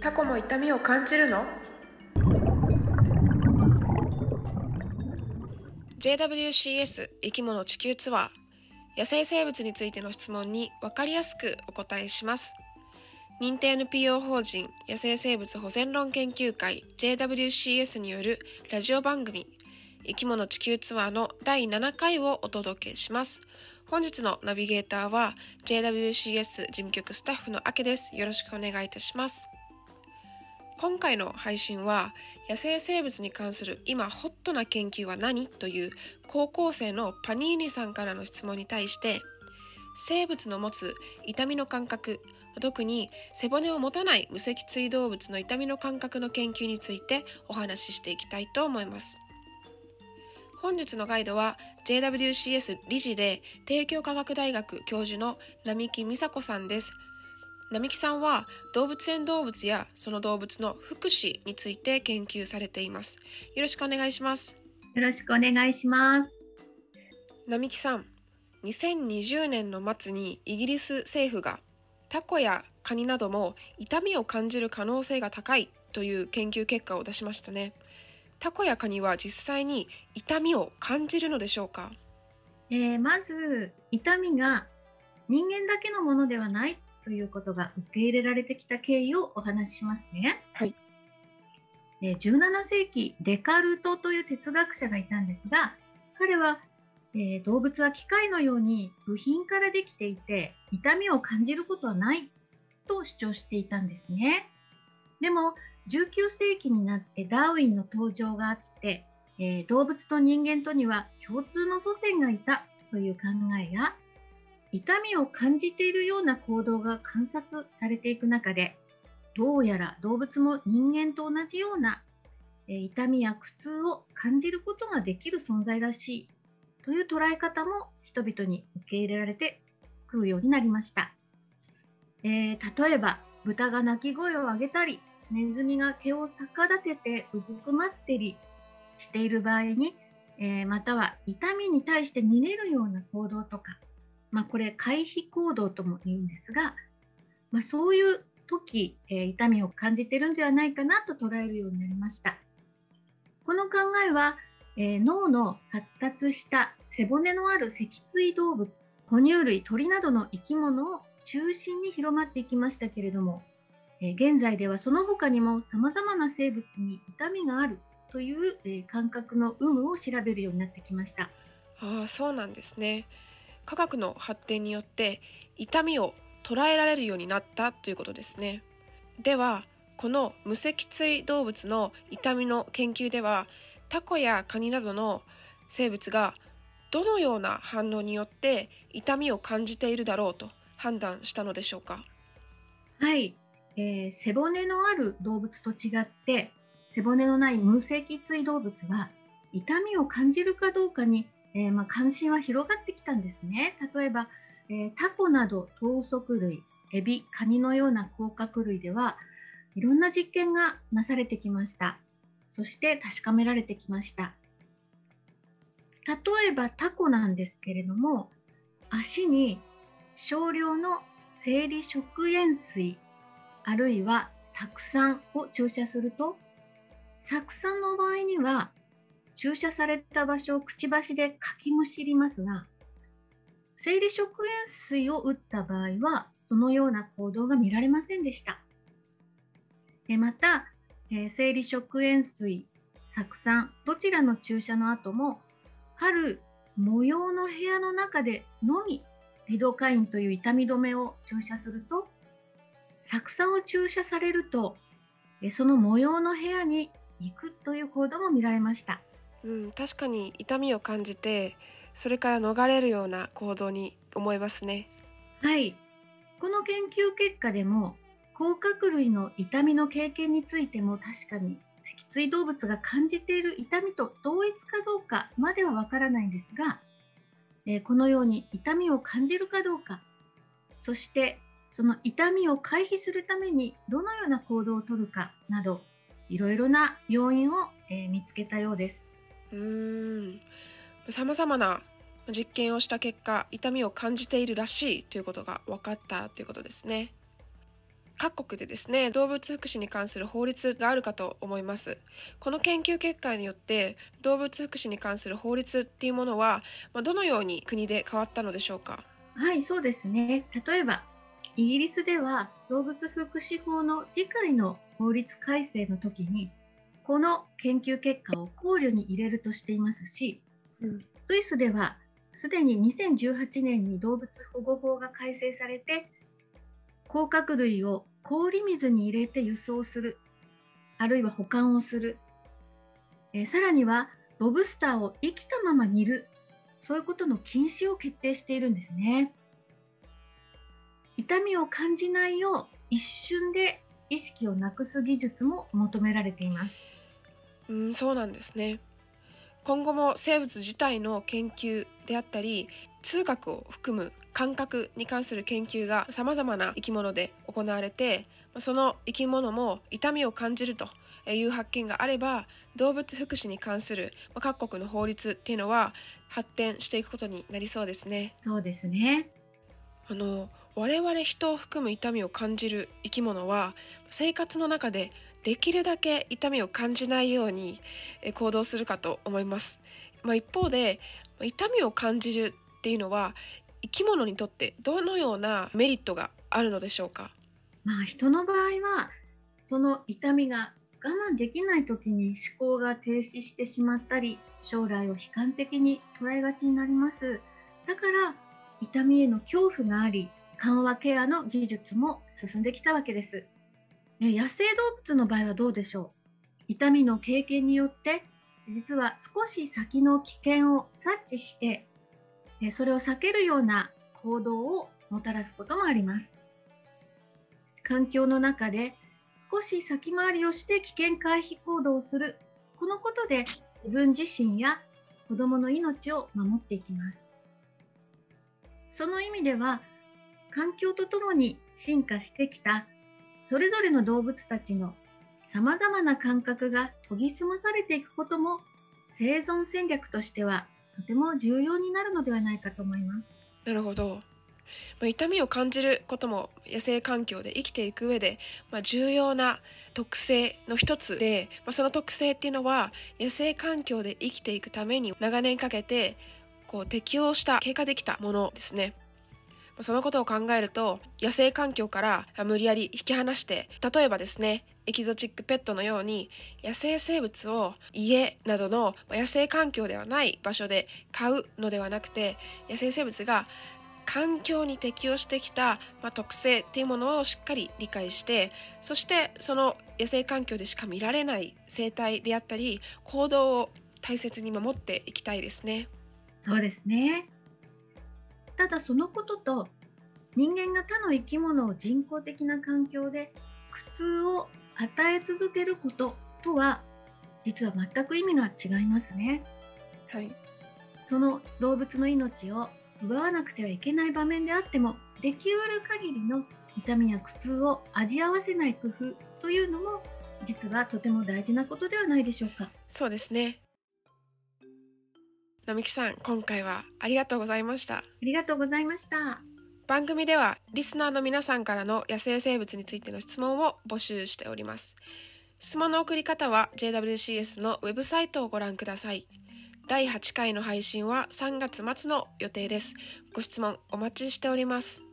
タコも痛みを感じるの？JWCS 生き物地球ツアー野生生物についての質問に分かりやすくお答えします認定 NPO 法人野生生物保全論研究会 JWCS によるラジオ番組生き物地球ツアーの第7回をお届けします本日のナビゲーターは JWCS 事務局スタッフのあけです。よろしくお願いいたします。今回の配信は野生生物に関する今ホットな研究は何という高校生のパニーニさんからの質問に対して生物の持つ痛みの感覚特に背骨を持たない無脊椎動物の痛みの感覚の研究についてお話ししていきたいと思います。本日のガイドは JWCS 理事で帝京科学大学教授の並木美佐子さんです。並木さんは動物園動物やその動物の福祉について研究されています。よろしくお願いします。よろしくお願いします。並木さん、2020年の末にイギリス政府がタコやカニなども痛みを感じる可能性が高いという研究結果を出しましたね。タコやカニは実際に痛みを感じるのでしょうか、えー、まず痛みが人間だけのものではないということが受け入れられてきた経緯をお話ししますね。はい、えー、17世紀デカルトという哲学者がいたんですが彼は、えー、動物は機械のように部品からできていて痛みを感じることはないと主張していたんですね。でも19世紀になってダーウィンの登場があって、えー、動物と人間とには共通の祖先がいたという考えや痛みを感じているような行動が観察されていく中でどうやら動物も人間と同じような、痛みや苦痛を感じることができる存在らしいという捉え方も人々に受け入れられてくるようになりました。えー、例えば豚が鳴き声を上げたりネズミが毛を逆立ててうずくまってりしている場合に、えー、または痛みに対して逃げるような行動とか、まあ、これ回避行動とも言うんですが、まあ、そういう時、えー、痛みを感じてるんではないかなと捉えるようになりました。この考えは、えー、脳の発達した背骨のある脊椎動物哺乳類鳥などの生き物を中心に広まっていきましたけれどもえ現在ではその他にも様々な生物に痛みがあるという、え感覚の有無を調べるようになってきました。ああそうなんですね。科学の発展によって痛みを捉えられるようになったということですね。ではこの無脊椎動物の痛みの研究ではタコやカニなどの生物がどのような反応によって痛みを感じているだろうと判断したのでしょうか？はい、えー、背骨のある動物と違って背骨のない無脊椎動物は痛みを感じるかどうかに、えー、まあ、関心は広がってきたんですね。例えば、えー、タコなど頭足類、エビ、カニのような甲殻類ではいろんな実験がなされてきました。そして確かめられてきました。例えばタコなんですけれども足に少量の生理食塩水あるいは酢酸を注射すると酢酸の場合には注射された場所をくちばしでかきむしりますが生理食塩水を打った場合はそのような行動が見られませんでした。また、え生理食塩水、酢酸どちらの注射の後も春模様の部屋の中でのみリドカインという痛み止めを注射すると酢酸を注射されるとその模様の部屋に行くという行動も見られました、うん、確かに痛みを感じてそれから逃れるような行動に思いますねはいこの研究結果でも甲殻類の痛みの経験についても確かに脊椎動物が感じている痛みと同一かどうかまではわからないんですが、えこのように痛みを感じるかどうかそしてその痛みを回避するためにどのような行動をとるかなどいろいろな要因を、え、見つけたようです。うん。様々な実験をした結果痛みを感じているらしいということが分かったということですね。各国でですね動物福祉に関する法律があるかと思います。この研究結果によって動物福祉に関する法律っていうものはどのように国で変わったのでしょうか？はいそうですね。例えばイギリスでは動物福祉法の次回の法律改正の時にこの研究結果を考慮に入れるとしていますし、うん、スイスではすでに2018年に動物保護法が改正されて甲殻類を氷水に入れて輸送するあるいは保管をする、えー、さらにはロブスターを生きたまま煮る。そういうことの禁止を決定しているんですね。痛みを感じないよう一瞬で意識をなくす技術も求められていますうんそうなんですね今後も生物自体の研究であったり痛覚を含む感覚に関する研究がさまざまな生き物で行われてその生き物も痛みを感じるという発見があれば動物福祉に関する各国の法律っていうのは発展していくことになりそうですね。そうですねあの我々人を含む痛みを感じる生き物は生活の中でできるだけ痛みを感じないように行動するかと思います。まあ、一方で痛みを感じるっていうのは生き物にとってどのようなメリットがあるのでしょうか？まあ人の場合はその痛みが我慢できない時に思考が停止してしまったり将来を悲観的に捉えがちになります。だから痛みへの恐怖があり緩和ケアの技術も進んできたわけです。野生動物の場合はどうでしょう？痛みの経験によって実は少し先の危険を察知してそれを避けるような行動をもたらすこともあります。環境の中で少し先回りをして危険回避行動をする。このことで自分自身や子どもの命を守っていきます。その意味では環境とともに進化してきたそれぞれの動物たちのさまざまな感覚が研ぎ澄まされていくことも生存戦略としてはとても重要になるのではないかと思います。なるほど。痛みを感じることも野生環境で生きていく上で、まあ、重要な特性の一つで、まあ、その特性っていうのは野生環境で生きていくために長年かけてこう適応した経過できたものですね。そのことを考えると野生環境から無理やり引き離して例えばですねエキゾチックペットのように野生生物を家などの野生環境ではない場所で飼うのではなくて野生生物が環境に適応してきた、まあ、特性っていうものをしっかり理解してそしてその野生環境でしか見られない生態であったり行動を大切に守っていきたいですね。そうですねただそのことと人間が他の生き物を人工的な環境で苦痛を与え続けることとは実は全く意味が違いますね。はい、その動物の命を奪わなくてはいけない場面であってもできうる限りの痛みや苦痛を味合わせない工夫というのも実はとても大事なことではないでしょうか。そうですね。並木さん、今回はありがとうございました。ありがとうございました。番組ではリスナーの皆さんからの野生生物についての質問を募集しております。質問の送り方は JWCS のウェブサイトをご覧ください。第8回の配信は3月末の予定です。ご質問お待ちしております。